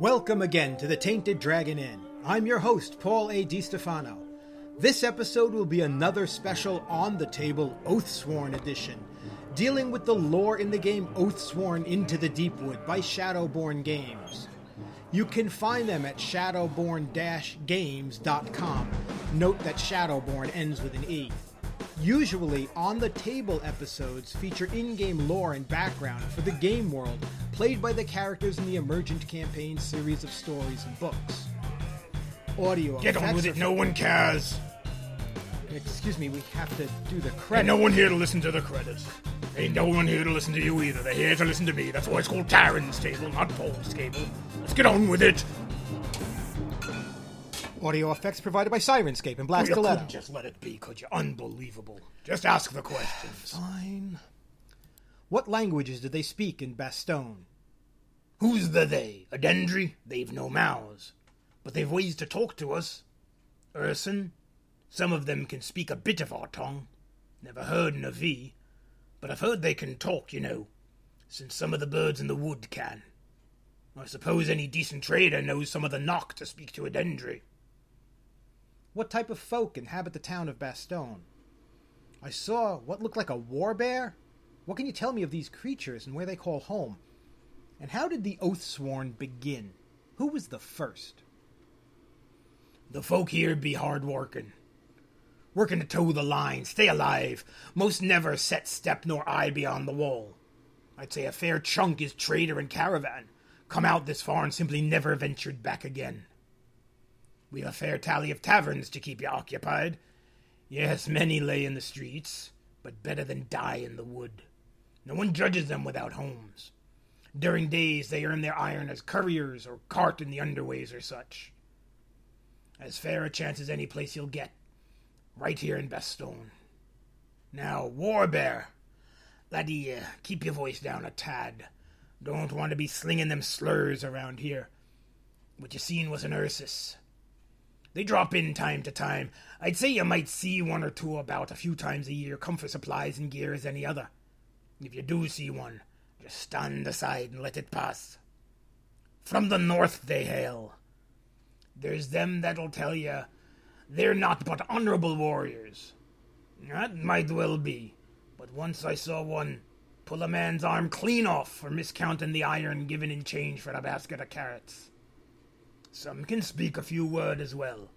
Welcome again to the Tainted Dragon Inn. I'm your host, Paul A. DiStefano. This episode will be another special on the table Oathsworn edition, dealing with the lore in the game Oathsworn Into the Deepwood by Shadowborn Games. You can find them at shadowborn-games.com. Note that Shadowborn ends with an E. Usually, on the table episodes feature in game lore and background for the game world played by the characters in the Emergent Campaign series of stories and books. Audio Get on with it, no one cares. Excuse me, we have to do the Ain't credits. no one here to listen to the credits. Ain't no one here to listen to you either. They're here to listen to me. That's why it's called Taran's Table, not Paul's Table. Let's get on with it. Audio effects provided by Sirenscape and Black you Stiletto. just let it be, could you? Unbelievable. Just ask the questions. Fine. What languages did they speak in Bastogne? Who's the they? Adendri? They've no mouths. But they've ways to talk to us. Urson? Some of them can speak a bit of our tongue. Never heard Navi. But I've heard they can talk, you know. Since some of the birds in the wood can. I suppose any decent trader knows some of the knock to speak to a Dendry. What type of folk inhabit the town of Bastogne? I saw what looked like a war bear. What can you tell me of these creatures and where they call home? And how did the Oathsworn begin? Who was the first? The folk here be hard workin'. Workin' to toe the line, stay alive. Most never set step nor eye beyond the wall. I'd say a fair chunk is trader and caravan. Come out this far and simply never ventured back again. We've a fair tally of taverns to keep you occupied. Yes, many lay in the streets, but better than die in the wood. No one judges them without homes. During days they earn their iron as couriers or cart in the underways or such. As fair a chance as any place you'll get. Right here in Bastogne. Now, Warbear. Laddie, uh, keep your voice down a tad. Don't want to be slinging them slurs around here. What you seen was an Ursus. They drop in time to time. I'd say you might see one or two about a few times a year, come for supplies and gear as any other. If you do see one, just stand aside and let it pass. From the north they hail. There's them that'll tell you they're not but honorable warriors. That might well be, but once I saw one pull a man's arm clean off for miscounting the iron given in change for a basket of carrots. Some can speak a few word as well.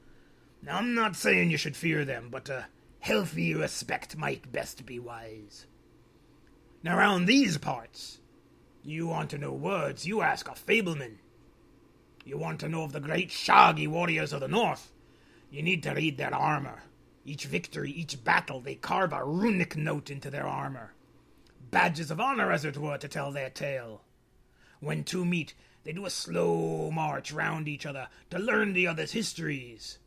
Now I'm not saying you should fear them, but a healthy respect might best be wise. Now round these parts, you want to know words, you ask a fableman. You want to know of the great shaggy warriors of the north, you need to read their armor. Each victory, each battle, they carve a runic note into their armor. Badges of honor, as it were, to tell their tale. When two meet, they do a slow march round each other to learn the other's histories.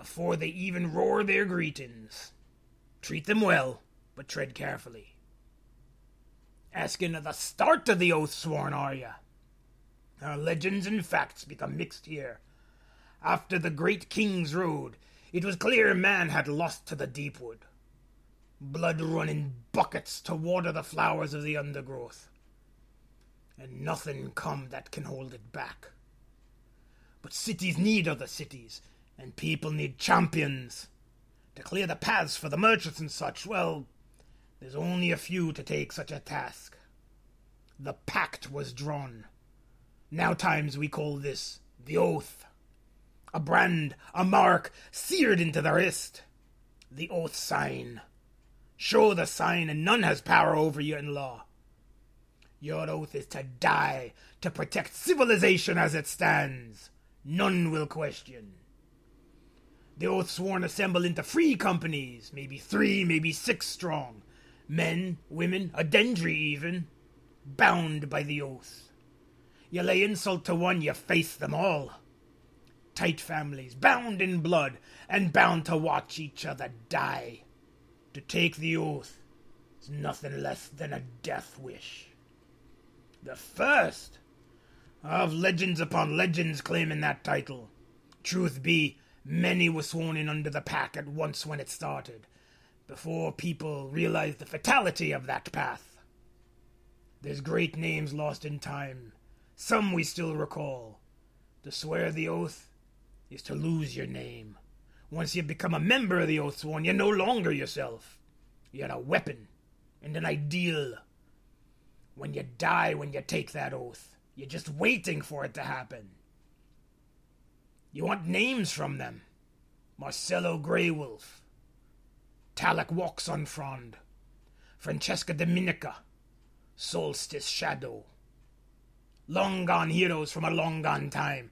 Afore they even roar their greetings. Treat them well, but tread carefully. Asking of the start of the oath sworn, are ya? Our legends and facts become mixed here. After the great King's Road, it was clear man had lost to the Deepwood. Blood run in buckets to water the flowers of the undergrowth. And nothing come that can hold it back. But cities need other cities, and people need champions. To clear the paths for the merchants and such, well, there's only a few to take such a task. The pact was drawn. Now times we call this the oath. A brand, a mark, seared into the wrist. The oath sign. Show the sign, and none has power over you in law. Your oath is to die, to protect civilization as it stands. None will question. The oath sworn assemble into free companies, maybe three, maybe six strong. Men, women, Adendri even, bound by the oath. You lay insult to one, you face them all. Tight families, bound in blood, and bound to watch each other die. To take the oath is nothing less than a death wish. The first of legends upon legends claiming that title. Truth be, many were sworn in under the pack at once when it started, before people realize the fatality of that path. There's great names lost in time, Some we still recall. To swear the oath is to lose your name. Once you've become a member of the Oathsworn, you're no longer yourself. You're a weapon and an ideal. When you die when you take that oath, you're just waiting for it to happen. You want names from them. Marcello Greywolf, Talak Walks on Frond, Francesca Dominica, Solstice Shadow. Long gone heroes from a long gone time,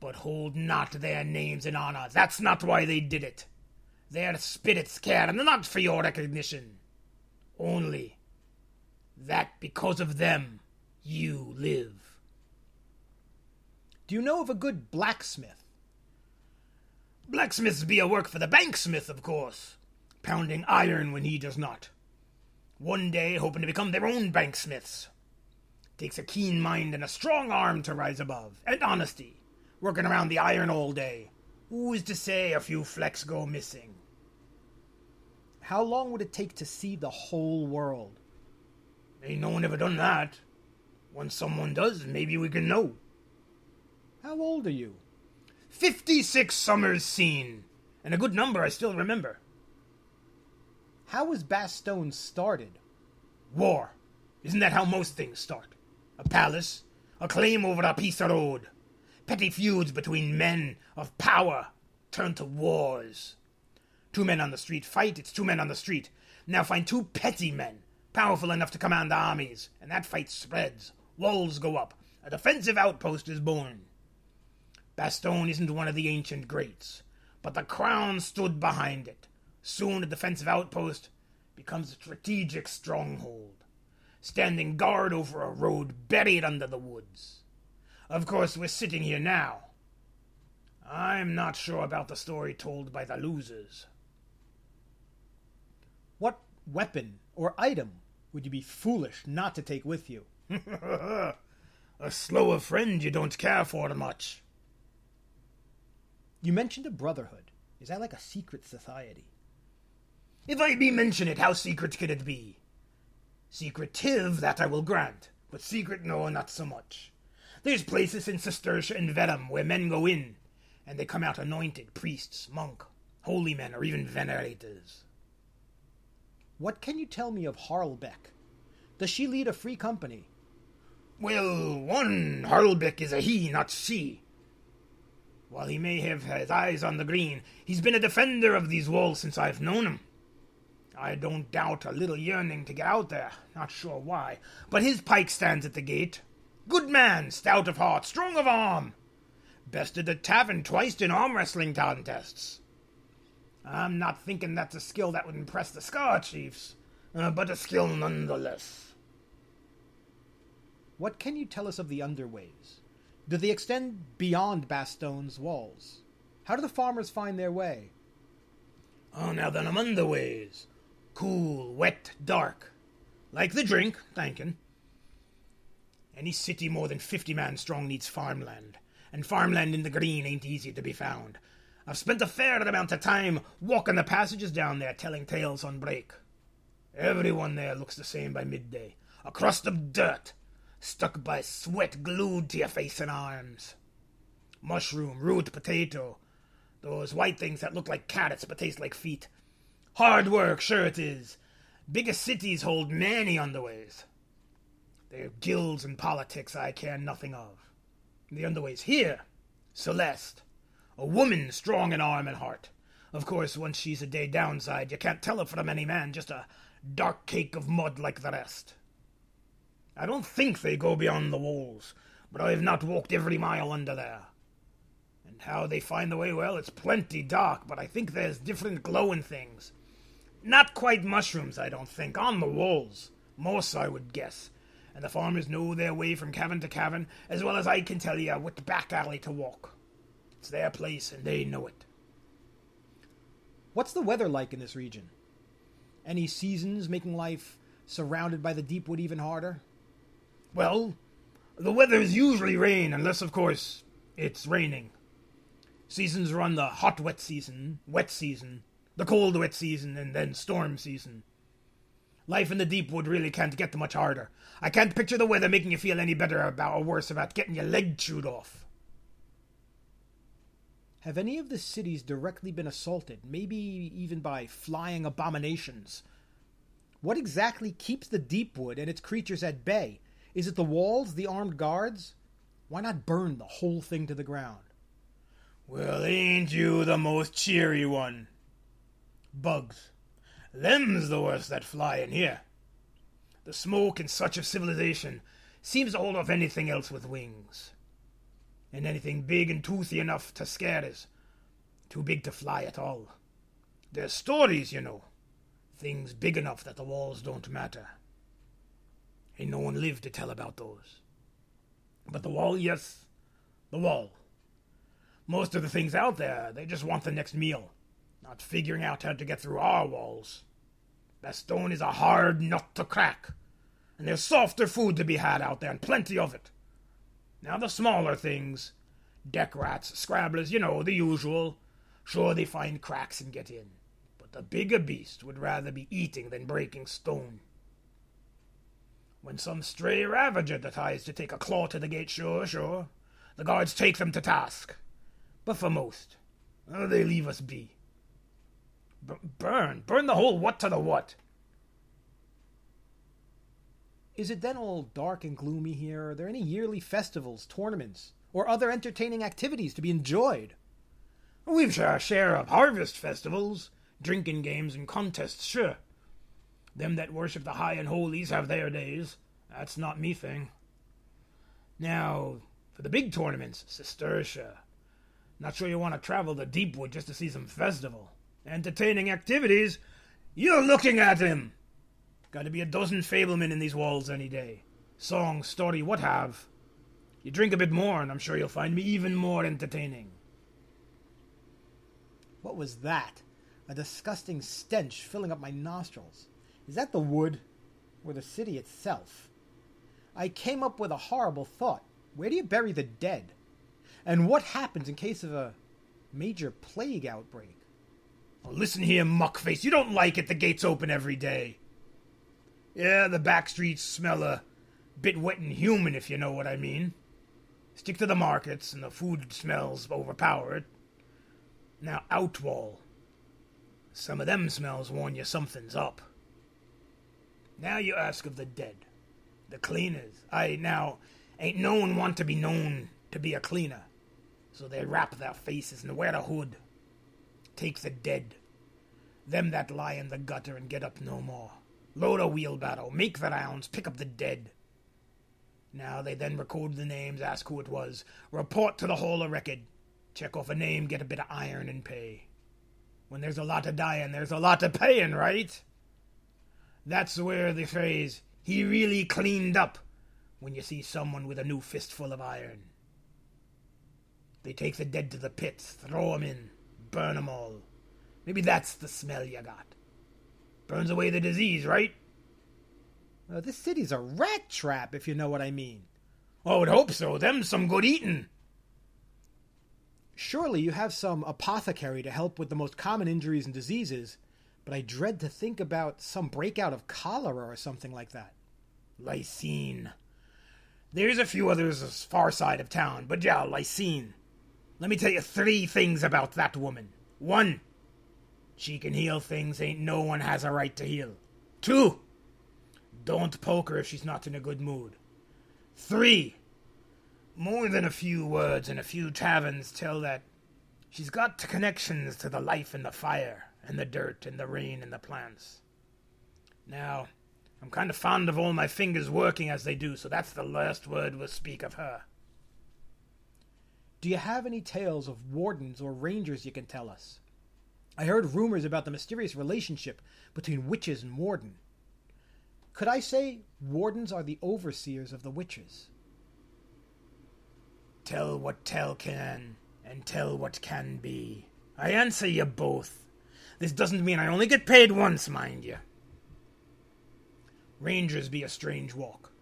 but hold not their names in honor. That's not why they did it. Their spirits care not for your recognition. Only that because of them you live. Do you know of a good blacksmith? Blacksmiths be a work for the banksmith, of course, pounding iron when he does not. One day hoping to become their own banksmiths. Takes a keen mind and a strong arm to rise above, and honesty, working around the iron all day. Who is to say a few flecks go missing? How long would it take to see the whole world? Ain't no one ever done that. Once someone does, maybe we can know. How old are you? Fifty six summers seen, and a good number I still remember. How was Bastogne started? War. Isn't that how most things start? A palace, a claim over a piece of road. Petty feuds between men of power turn to wars. Two men on the street fight, it's two men on the street. Now find two petty men, powerful enough to command armies, and that fight spreads. Walls go up. A defensive outpost is born. Bastogne isn't one of the ancient greats, but the crown stood behind it. Soon a defensive outpost becomes a strategic stronghold, standing guard over a road buried under the woods. Of course, we're sitting here now. I'm not sure about the story told by the losers. What weapon or item would you be foolish not to take with you? a slower friend you don't care for much. You mentioned a brotherhood. Is that like a secret society? If I be mention it, how secret could it be? Secretive, that I will grant, but secret, no, not so much. There's places in Cistercia and Verum where men go in, and they come out anointed, priests, monk, holy men, or even venerators. What can you tell me of Harlbeck? Does she lead a free company? Well, one Harlbeck is a he, not she. While he may have his eyes on the green, he's been a defender of these walls since I've known him. I don't doubt a little yearning to get out there, not sure why, but his pike stands at the gate. Good man, stout of heart, strong of arm. Bested the tavern twice in arm wrestling contests. I'm not thinking that's a skill that would impress the Scar Chiefs, uh, but a skill nonetheless. What can you tell us of the underways? Do they extend beyond Bastone's walls? How do the farmers find their way? Oh, now then, I'm underways. Cool, wet, dark. Like the drink, thankin'. Any city more than fifty man strong needs farmland, and farmland in the green ain't easy to be found. I've spent a fair amount of time walking the passages down there telling tales on break. Everyone there looks the same by midday. A crust of dirt, stuck by sweat glued to your face and arms. Mushroom, root, potato. Those white things that look like carrots but taste like feet. Hard work, sure it is. Biggest cities hold many underways. They're guilds and politics I care nothing of. The underways here, Celeste. A woman strong in arm and heart. Of course, once she's a day downside, you can't tell her from any man, just a dark cake of mud like the rest. I don't think they go beyond the walls, but I have not walked every mile under there. And how they find the way, well, it's plenty dark, but I think there's different glowing things. Not quite mushrooms, I don't think, on the walls. More so, I would guess. And the farmers know their way from cavern to cavern, as well as I can tell you what back alley to walk. It's their place, and they know it. What's the weather like in this region? Any seasons making life surrounded by the deep wood even harder? Well, the weather's usually rain, unless, of course, it's raining. Seasons run the hot wet season, wet season, the cold wet season, and then storm season. Life in the deep wood really can't get much harder. I can't picture the weather making you feel any better about or worse about getting your leg chewed off. Have any of the cities directly been assaulted, maybe even by flying abominations? What exactly keeps the Deepwood and its creatures at bay? Is it the walls, the armed guards? Why not burn the whole thing to the ground? Well, ain't you the most cheery one? Bugs. Them's the worst that fly in here. The smoke and such a civilization seems to hold off anything else with wings. And anything big and toothy enough to scare us. Too big to fly at all. There's stories, you know. Things big enough that the walls don't matter. Ain't no one lived to tell about those. But the wall, yes, the wall. Most of the things out there, they just want the next meal not figuring out how to get through our walls. That stone is a hard nut to crack, and there's softer food to be had out there, and plenty of it. Now, the smaller things, deck rats, scrabblers, you know, the usual, sure they find cracks and get in. But the bigger beast would rather be eating than breaking stone. When some stray ravager tries to take a claw to the gate, sure, sure, the guards take them to task. But for most, well, they leave us be. B- burn. Burn the whole what to the what. Is it then all dark and gloomy here? Are there any yearly festivals, tournaments, or other entertaining activities to be enjoyed? We've our share of harvest festivals, drinking games, and contests, sure. Them that worship the high and holies have their days. That's not me thing. Now, for the big tournaments, Cistercia. Not sure you want to travel to Deepwood just to see some festival entertaining activities, you're looking at him. Got to be a dozen fablemen in these walls any day. Song, story, what have. You drink a bit more, and I'm sure you'll find me even more entertaining. What was that? A disgusting stench filling up my nostrils. Is that the wood? Or the city itself? I came up with a horrible thought. Where do you bury the dead? And what happens in case of a major plague outbreak? Oh, listen here, muckface. You don't like it the gates open every day. Yeah, the back streets smell a bit wet and human, if you know what I mean. Stick to the markets, and the food smells overpower it. Now, Outwall. Some of them smells warn you something's up. Now you ask of the dead. The cleaners. I, now, ain't no one want to be known to be a cleaner. So they wrap their faces and wear a hood Take the dead. Them that lie in the gutter and get up no more. Load a wheelbarrow, make the rounds, pick up the dead. Now they then record the names, ask who it was, report to the Hall of Record, check off a name, get a bit of iron, and pay. When there's a lot of dying, there's a lot of paying, right? That's where the phrase, he really cleaned up, when you see someone with a new fistful of iron. They take the dead to the pits, throw 'em in, burn 'em all. Maybe that's the smell you got. Burns away the disease, right? Well, this city's a rat trap, if you know what I mean. I would hope so. Them's some good eatin'. Surely you have some apothecary to help with the most common injuries and diseases, but I dread to think about some breakout of cholera or something like that. Lysine. There's a few others as far side of town, but yeah, Lysine. Let me tell you three things about that woman. One, she can heal things ain't no one has a right to heal. Two, don't poke her if she's not in a good mood. Three, more than a few words and a few taverns tell that she's got connections to the life and the fire and the dirt and the rain and the plants. Now, I'm kind of fond of all my fingers working as they do, so that's the last word we'll speak of her. Do you have any tales of wardens or rangers you can tell us? I heard rumors about the mysterious relationship between witches and warden. Could I say wardens are the overseers of the witches? Tell what tell can, and tell what can be. I answer you both. This doesn't mean I only get paid once, mind you. Rangers be a strange walk.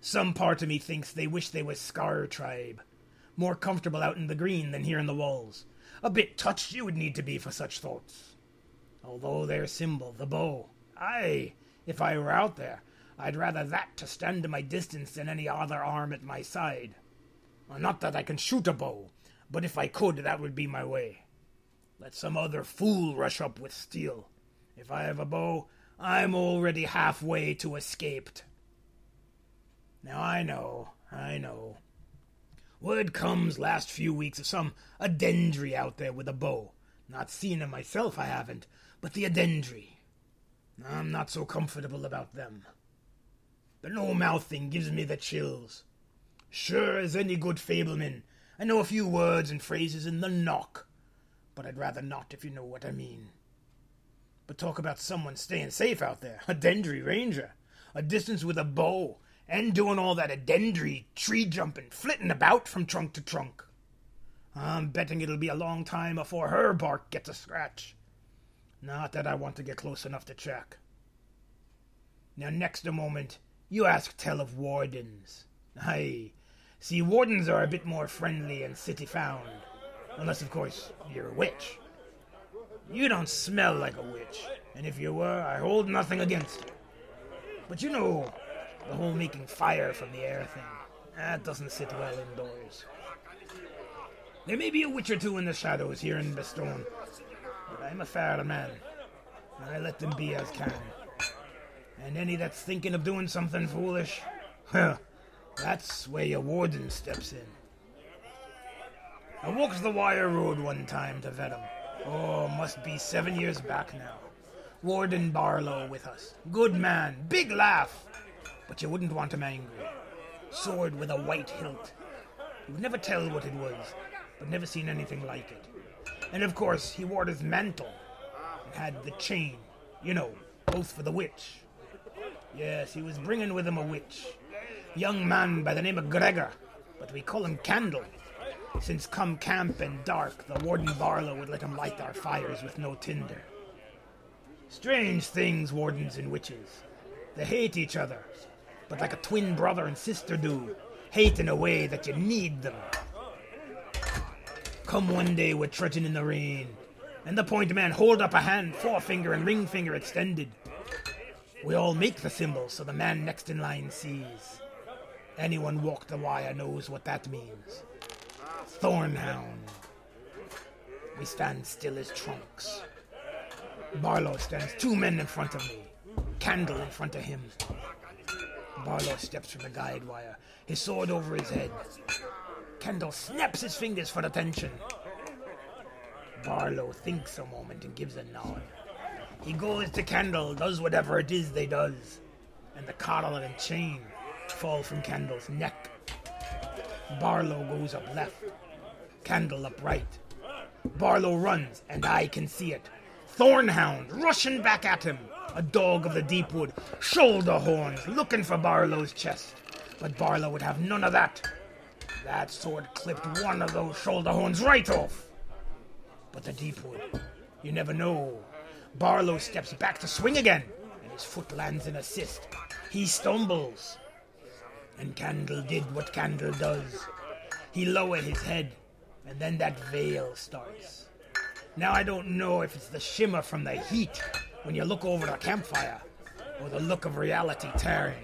Some part of me thinks they wish they was Scar tribe, more comfortable out in the green than here in the walls. A bit touched you would need to be for such thoughts. Although their symbol, the bow, aye, If I were out there, I'd rather that to stand to my distance than any other arm at my side. Not that I can shoot a bow, but if I could, that would be my way. Let some other fool rush up with steel. If I have a bow, I'm already halfway to escaped. Now I know, I know. Word comes last few weeks of some Adendri out there with a bow. Not seen him myself, I haven't, but the Adendri. I'm not so comfortable about them. The no mouth thing gives me the chills. Sure as any good fableman, I know a few words and phrases in the knock, but I'd rather not if you know what I mean. But talk about someone staying safe out there. Adendri Ranger. A distance with a bow. And doing all that Adendri tree jumping, flitting about from trunk to trunk. I'm betting it'll be a long time before her bark gets a scratch. Not that I want to get close enough to check. Now, next a moment, you ask tell of wardens. Aye, see, wardens are a bit more friendly and city found. Unless, of course, you're a witch. You don't smell like a witch, and if you were, I hold nothing against you. But you know, the whole making fire from the air thing, that doesn't sit well indoors. There may be a witch or two in the shadows here in Bestone, but I'm a fair man. And I let them be as can. And any that's thinking of doing something foolish, well, that's where your warden steps in. I walked the wire road one time to Vedham. Oh, must be seven years back now. Warden Barlow with us. Good man, big laugh. But you wouldn't want him angry. Sword with a white hilt. You'd never tell what it was, but never seen anything like it. And of course, he wore his mantle and had the chain, you know, both for the witch. Yes, he was bringing with him a witch. Young man by the name of Gregor, but we call him Candle. Since come camp and dark, the Warden Barlow would let him light our fires with no tinder. Strange things, wardens and witches. They hate each other, but like a twin brother and sister do, hate in a way that you need them. Come one day we're trudging in the rain, and the point man hold up a hand, forefinger and ring finger extended. We all make the symbol so the man next in line sees. Anyone walk the wire knows what that means. Thornhound. We stand still as trunks. Barlow stands two men in front of me, Candle in front of him. Barlow steps from the guide wire, his sword over his head. Candle snaps his fingers for attention. Barlow thinks a moment and gives a nod. He goes to Candle, does whatever it is they does, and the coddle and chain fall from Candle's neck. Barlow goes up left, Candle up right. Barlow runs, and I can see it. Thornhound rushing back at him. A dog of the deep wood, shoulder horns, looking for Barlow's chest. But Barlow would have none of that. That sword clipped one of those shoulder horns right off. But the deep wood, you never know. Barlow steps back to swing again, and his foot lands in assist. He stumbles. And Candle did what Candle does. He lowered his head, and then that veil starts. Now I don't know if it's the shimmer from the heat when you look over the campfire, or the look of reality tearing.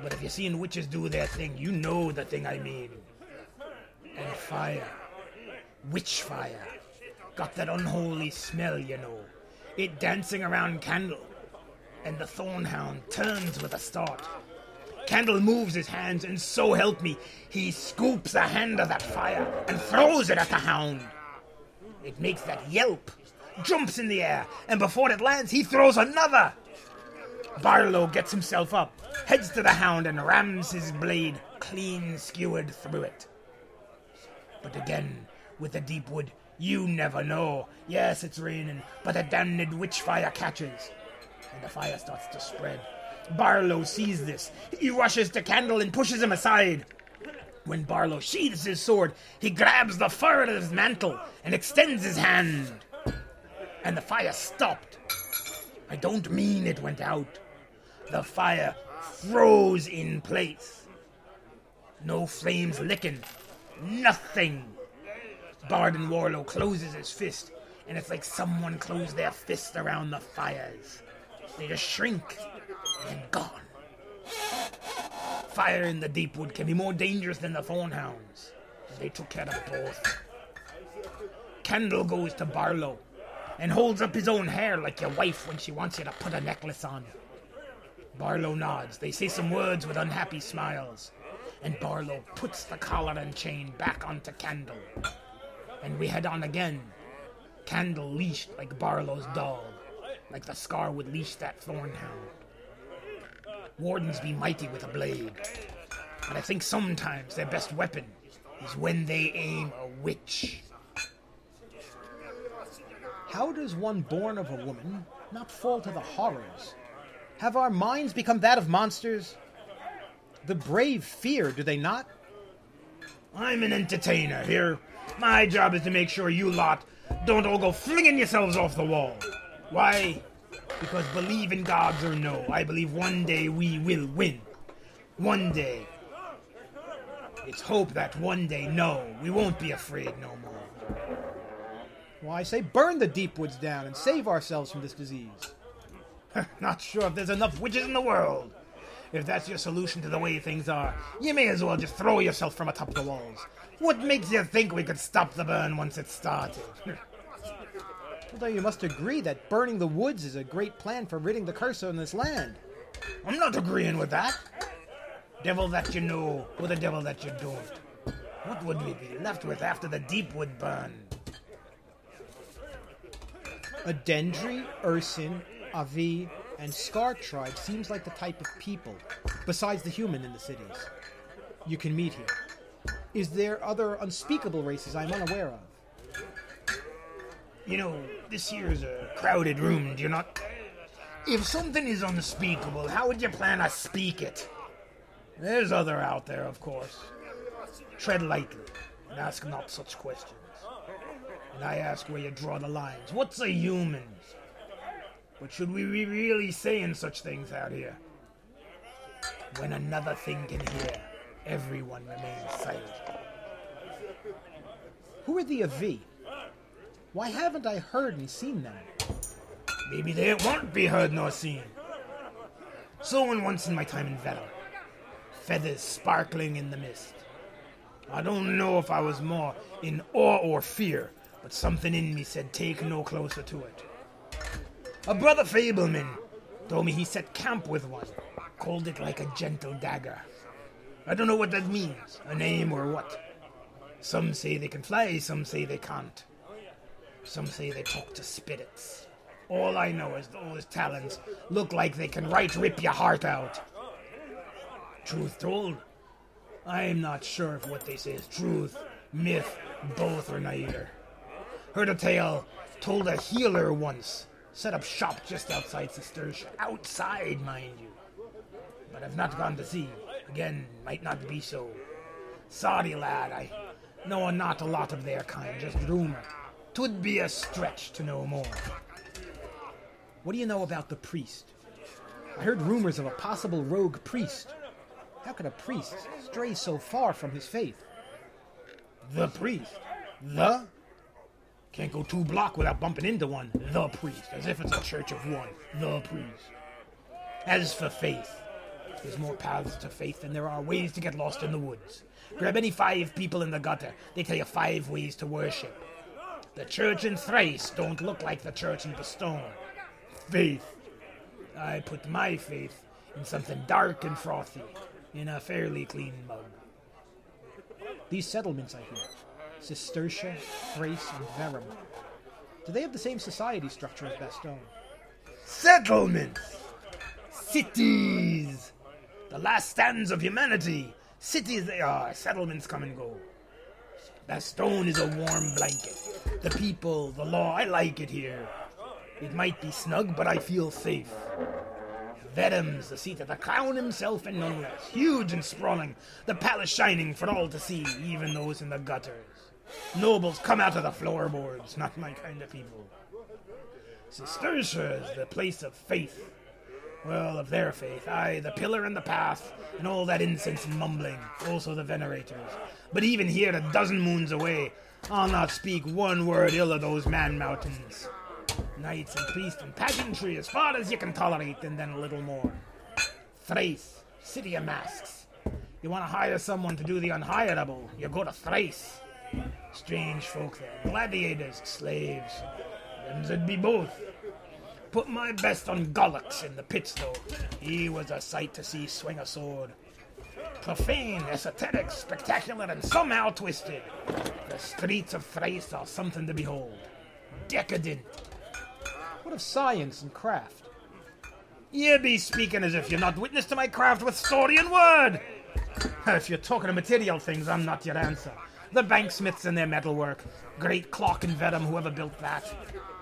But if you're seeing witches do their thing, you know the thing I mean. And fire. Witch fire. Got that unholy smell, you know. It dancing around Candle. And the thornhound turns with a start. Candle moves his hands, and so help me, he scoops a hand of that fire and throws it at the hound. It makes that yelp, jumps in the air, and before it lands, he throws another. Barlow gets himself up, heads to the hound, and rams his blade clean skewered through it. But again, with the deep wood, you never know. Yes, it's raining, but a damned witch fire catches, and the fire starts to spread. Barlow sees this. He rushes to Candle and pushes him aside. When Barlow sheathes his sword, he grabs the fur of his mantle and extends his hand. And the fire stopped. I don't mean it went out. The fire froze in place. No flames licking. Nothing. Warden Barlow closes his fist, and it's like someone closed their fist around the fires. they just shrink and gone. Fire in the deep wood can be more dangerous than the thorn hounds. They took care of both. Candle goes to Barlow and holds up his own hair like your wife when she wants you to put a necklace on. Barlow nods. They say some words with unhappy smiles. And Barlow puts the collar and chain back onto Candle. And we head on again. Candle leashed like Barlow's dog, like the scar would leash that thorn hound. Wardens be mighty with a blade, but I think sometimes their best weapon is when they aim a witch. How does one born of a woman not fall to the horrors? Have our minds become that of monsters? The brave fear, do they not? I'm an entertainer here. My job is to make sure you lot don't all go flinging yourselves off the wall. Why? Because believe in gods or no, I believe one day we will win. One day. It's hope that one day, no, we won't be afraid no more. Why, say burn the deep woods down and save ourselves from this disease. Not sure if there's enough witches in the world. If that's your solution to the way things are, you may as well just throw yourself from atop the walls. What makes you think we could stop the burn once it started? Although you must agree that burning the woods is a great plan for ridding the curse on this land. I'm not agreeing with that. Devil that you know, or the devil that you don't. What would we be left with after the deep wood burned? Adendri, Ursin, Avi, and Scar tribe seems like the type of people, besides the human in the cities, you can meet here. Is there other unspeakable races I'm unaware of? You know, this here is a crowded room, do you not? If something is unspeakable, how would you plan to speak it? There's other out there, of course. Tread lightly and ask not such questions. And I ask where you draw the lines. What's a human? But should we be really saying such things out here? When another thing can hear, everyone remains silent. Who are the Avi? Why haven't I heard and seen them? Maybe they won't be heard nor seen. So when once in my time in Valor, feathers sparkling in the mist. I don't know if I was more in awe or fear, but something in me said take no closer to it. A brother Fableman told me he set camp with one, called it like a gentle dagger. I don't know what that means, a name or what. Some say they can fly, some say they can't. Some say they talk to spirits. All I know is all those talons look like they can right rip your heart out. Truth told, I'm not sure if what they say is truth, myth, both or neither. Heard a tale told a healer once set up shop just outside Cistercia. Outside, mind you. But I've not gone to see. Again, might not be so. Sorry, lad, I know not a lot of their kind, just rumor. Twould be a stretch to know more. What do you know about the priest? I heard rumors of a possible rogue priest. How could a priest stray so far from his faith? The priest? The? Can't go two block without bumping into one. The priest, as if it's a church of one. The priest. As for faith, there's more paths to faith than there are ways to get lost in the woods. Grab any five people in the gutter, they tell you five ways to worship. The church in Thrace don't look like the church in Bastone. Faith. I put my faith in something dark and frothy, in a fairly clean mug. These settlements, I hear, Cistercia, Thrace, and Verum, do they have the same society structure as Bastone? Settlements! Cities! The last stands of humanity. Cities they are, settlements come and go. Bastone is a warm blanket. The people, the law, I like it here. It might be snug, but I feel safe. Verum's the seat of the crown himself and none less. Huge and sprawling, the palace shining for all to see, even those in the gutters. Nobles come out of the floorboards, not my kind of people. Cistercia is the place of faith. Well, of their faith, aye, the pillar and the path, and all that incense mumbling, also the venerators. But even here, a dozen moons away, I'll not speak one word ill of those man mountains. Knights and priests and pageantry as far as you can tolerate, and then a little more. Thrace, city of masks. You want to hire someone to do the unhireable, you go to Thrace. Strange folk there, gladiators, slaves. Them'd be both. Put my best on Gollux in the pits, though. He was a sight to see swing a sword. Profane, esoteric, spectacular, and somehow twisted. The streets of Thrace are something to behold. Decadent. What of science and craft? Ye be speaking as if you're not witness to my craft with story and word. If you're talking of material things, I'm not your answer. The banksmiths and their metalwork. Great clock and Verum, whoever built that.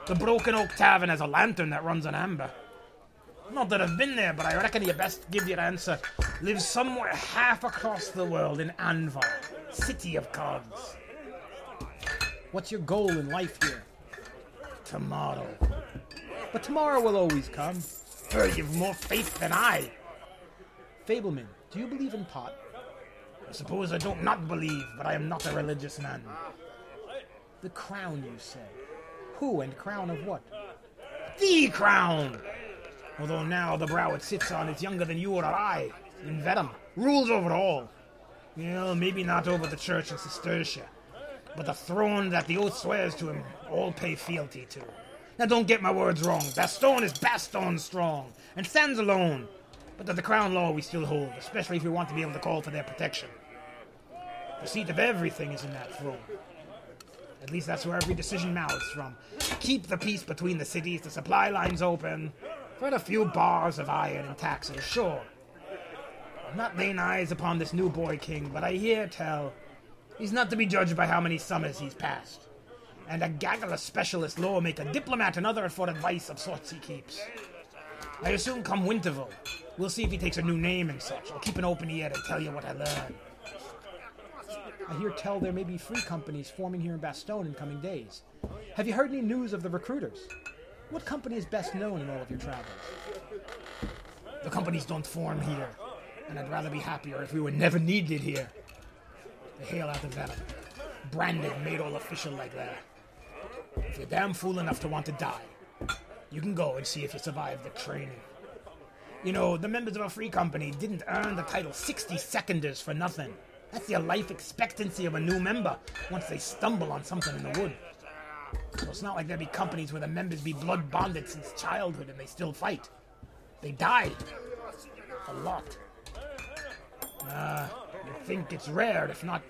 The Broken Oak Tavern has a lantern that runs on amber. Not that I've been there, but I reckon you best give your answer. Live somewhere half across the world in Anvar, city of gods. What's your goal in life here? Tomorrow. But tomorrow will always come. Er, you've more faith than I. Fableman, do you believe in pot? I suppose I don't not believe, but I am not a religious man. The crown, you say. Who and crown of what? The crown! Although now the brow it sits on is younger than you or I, in Verum, rules over all. Well, maybe not over the church in Cistercia, but the throne that the oath swears to him, all pay fealty to. Now don't get my words wrong. Baston is Baston strong, and stands alone. But the crown law we still hold, especially if we want to be able to call for their protection. The seat of everything is in that throne. At least that's where every decision mouths from. Keep the peace between the cities, the supply lines open, for a few bars of iron and taxes, sure. I'm not laying eyes upon this new boy king, but I hear tell he's not to be judged by how many summers he's passed. And a gaggle of specialist lawmaker, diplomat, and other for advice of sorts he keeps. I assume come Winterval, we'll see if he takes a new name and such. I'll keep an open ear to tell you what I learn. I hear tell there may be free companies forming here in Bastogne in coming days. Have you heard any news of the recruiters? What company is best known in all of your travels? The companies don't form here, and I'd rather be happier if we were never needed here. They hail out of Verum, branded, made all official like that. If you're damn fool enough to want to die, you can go and see if you survive the training. You know, the members of a free company didn't earn the title 60 seconders for nothing. That's the life expectancy of a new member once they stumble on something in the wood. So it's not like there'd be companies where the members be blood bonded since childhood and they still fight. They die. A lot. Uh, you think it's rare, if not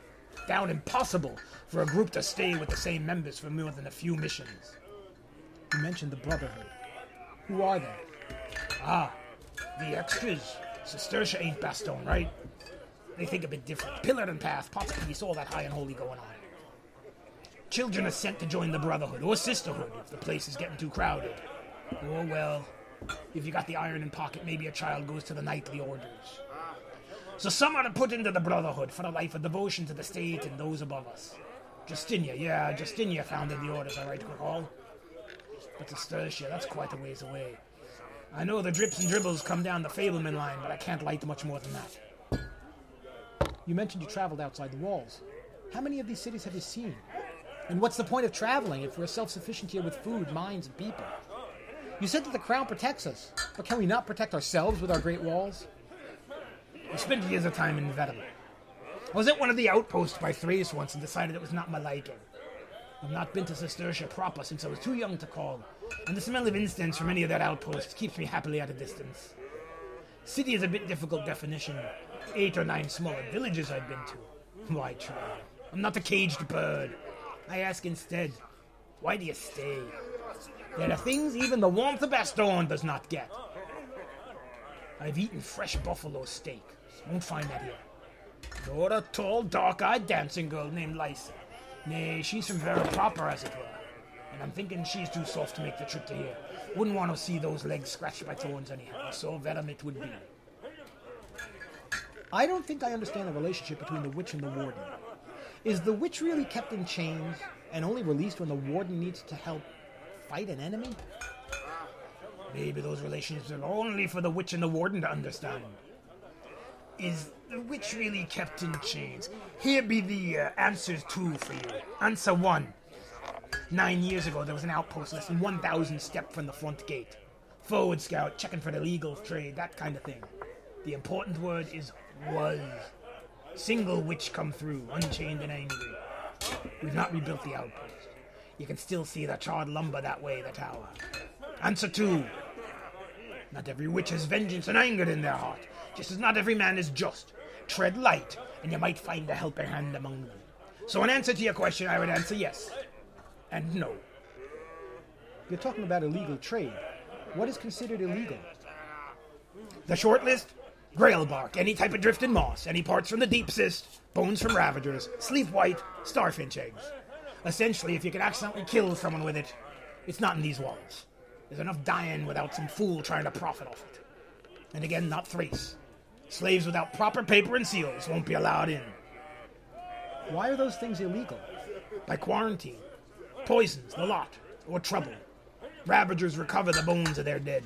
down impossible, for a group to stay with the same members for more than a few missions. You mentioned the Brotherhood. Who are they? Ah, the extras. Cistercia ain't Bastogne, right? They think a bit different. Pillar and path, pot's peace, all that high and holy going on. Children are sent to join the Brotherhood or Sisterhood if the place is getting too crowded. Oh well, if you got the iron in pocket, maybe a child goes to the knightly orders. So some are put into the Brotherhood for a life of devotion to the state and those above us. Justinia, yeah, Justinia founded the orders, I right recall. But to that's quite a ways away. I know the drips and dribbles come down the Fableman line, but I can't light much more than that. You mentioned you traveled outside the walls. How many of these cities have you seen? And what's the point of traveling if we're self sufficient here with food, mines, and people? You said that the crown protects us, but can we not protect ourselves with our great walls? I spent years of time in Verum. I was at one of the outposts by Thrace once and decided it was not my liking. I've not been to Cistercia proper since I was too young to call, and the smell of incense from any of that outposts keeps me happily at a distance. City is a bit difficult definition. Eight or nine smaller villages I've been to. Why try? I'm not a caged bird. I ask instead, why do you stay? There are things even the warmth of Bastogne does not get. I've eaten fresh buffalo steak. Won't find that here. Nor a tall, dark-eyed dancing girl named Lysa. Nay, she's from Verum proper, as it were. And I'm thinking she's too soft to make the trip to here. Wouldn't want to see those legs scratched by thorns anyhow, so Verum it would be. I don't think I understand the relationship between the witch and the warden. Is the witch really kept in chains and only released when the warden needs to help fight an enemy? Maybe those relations are only for the witch and the warden to understand. Is the witch really kept in chains? Here be the uh, answers two for you. Answer one. Nine years ago, there was an outpost less than 1,000 steps from the front gate. Forward scout, checking for the legal trade, that kind of thing. The important word is was. Single witch come through, unchained and angry. We've not rebuilt the outpost. You can still see the charred lumber that way, the tower. Answer two. Not every witch has vengeance and anger in their heart, just as not every man is just. Tread light, and you might find a helping hand among them. So, in answer to your question, I would answer yes and no. You're talking about illegal trade. What is considered illegal? The short list grail bark, any type of drifted moss, any parts from the deep cyst, bones from ravagers, sleep white, starfinch eggs. Essentially, if you can accidentally kill someone with it, it's not in these walls. There's enough dying without some fool trying to profit off it. And again, not Thrace. Slaves without proper paper and seals won't be allowed in. Why are those things illegal? By quarantine. Poisons, the lot, or trouble. Ravagers recover the bones of their dead.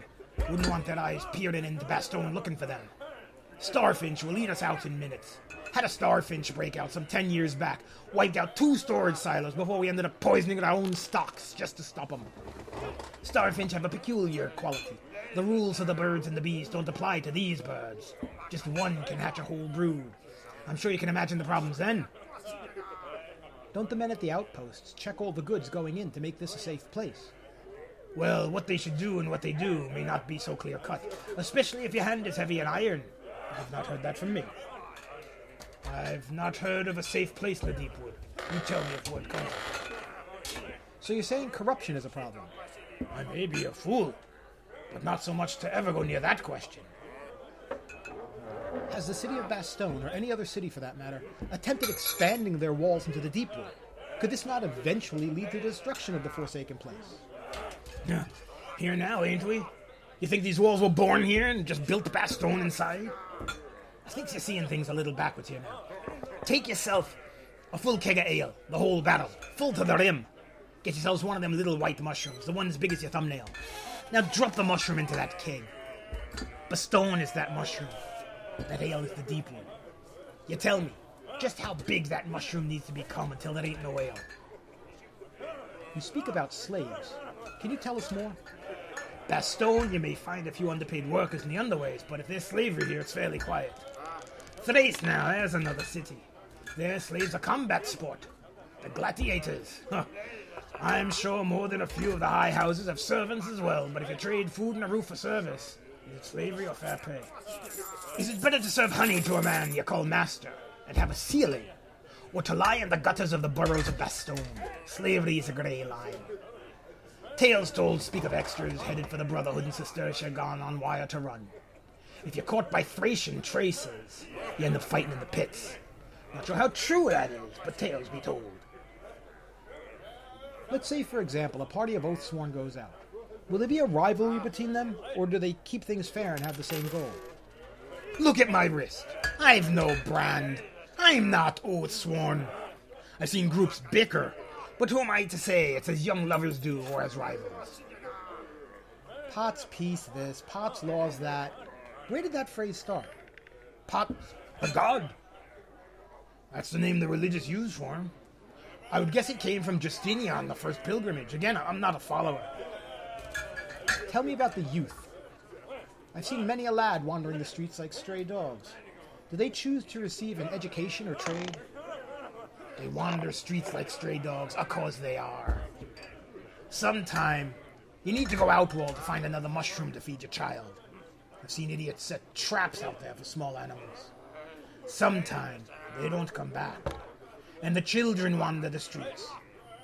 Wouldn't want their eyes peering in into Bastogne looking for them. Starfinch will eat us out in minutes. Had a starfinch breakout some ten years back. Wiped out two storage silos before we ended up poisoning our own stocks just to stop them. Starfinch have a peculiar quality. The rules of the birds and the bees don't apply to these birds. Just one can hatch a whole brood. I'm sure you can imagine the problems then. Don't the men at the outposts check all the goods going in to make this a safe place? Well, what they should do and what they do may not be so clear cut, especially if your hand is heavy in iron. I've not heard that from me. I've not heard of a safe place the Deepwood. You tell me if word comes. So you're saying corruption is a problem? I may be a fool, but not so much to ever go near that question. Has the city of Bastogne, or any other city for that matter, attempted expanding their walls into the Deepwood? Could this not eventually lead to the destruction of the Forsaken Place? Yeah. Here now, ain't we? You think these walls were born here and just built Bastogne inside? I think you're seeing things a little backwards here now. Take yourself a full keg of ale, the whole barrel, full to the rim. Get yourselves one of them little white mushrooms, the one as big as your thumbnail. Now drop the mushroom into that keg. Bastogne is that mushroom. That ale is the deep one. You tell me, just how big that mushroom needs to become until there ain't no ale. You speak about slaves. Can you tell us more? Bastogne, you may find a few underpaid workers in the underways, but if there's slavery here, it's fairly quiet. Thrace now, there's another city. Their slaves are combat sport. The gladiators. Huh. I'm sure more than a few of the high houses have servants as well, but if you trade food and a roof for service, is it slavery or fair pay? Is it better to serve honey to a man you call master and have a ceiling, or to lie in the gutters of the burrows of Bastogne? Slavery is a grey line. Tales told speak of extras headed for the Brotherhood and Cistercia gone on wire to run. If you're caught by Thracian traces, you end up fighting in the pits. Not sure how true that is, but tales be told. Let's say, for example, a party of Oathsworn goes out. Will there be a rivalry between them, or do they keep things fair and have the same goal? Look at my wrist. I've no brand. I'm not Oathsworn. I've seen groups bicker, but who am I to say it's as young lovers do or as rivals? Pot's peace this, Pot's laws that. Where did that phrase start? Pot, a god. That's the name the religious use for him. I would guess it came from Justinian, the first pilgrimage. Again, I'm not a follower. Tell me about the youth. I've seen many a lad wandering the streets like stray dogs. Do they choose to receive an education or trade? They wander streets like stray dogs, of course they are. Sometime, you need to go outwall to find another mushroom to feed your child. I've seen idiots set traps out there for small animals. Sometimes they don't come back. And the children wander the streets.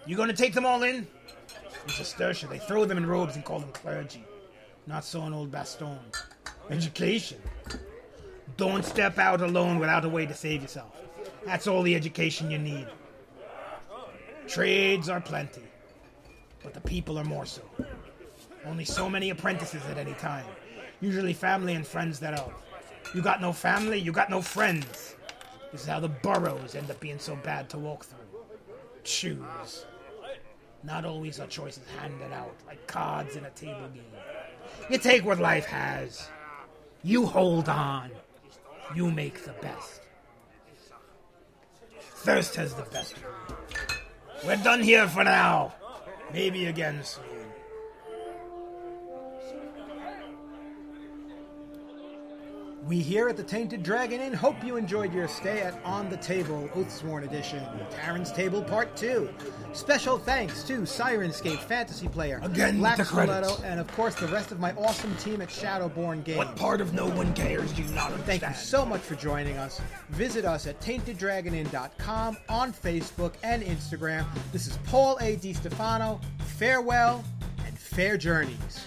You gonna take them all in? In Cistercia, they throw them in robes and call them clergy. Not so in old Bastogne. Education. Don't step out alone without a way to save yourself. That's all the education you need. Trades are plenty, but the people are more so. Only so many apprentices at any time. Usually family and friends thereof. You got no family, you got no friends. This is how the burrows end up being so bad to walk through. Choose. Not always are choices handed out like cards in a table game. You take what life has. You hold on. You make the best. Thirst has the best. We're done here for now. Maybe again soon. We here at the Tainted Dragon Inn hope you enjoyed your stay at On the Table Oathsworn Edition, Taran's Table Part 2. Special thanks to Syrinscape Fantasy Player, Again Black the. Stiletto, and of course the rest of my awesome team at Shadowborn Games. What part of no one cares do you not understand? Thank you so much for joining us. Visit us at tainteddragonin.com on Facebook and Instagram. This is Paul A. DiStefano. Farewell and fair journeys.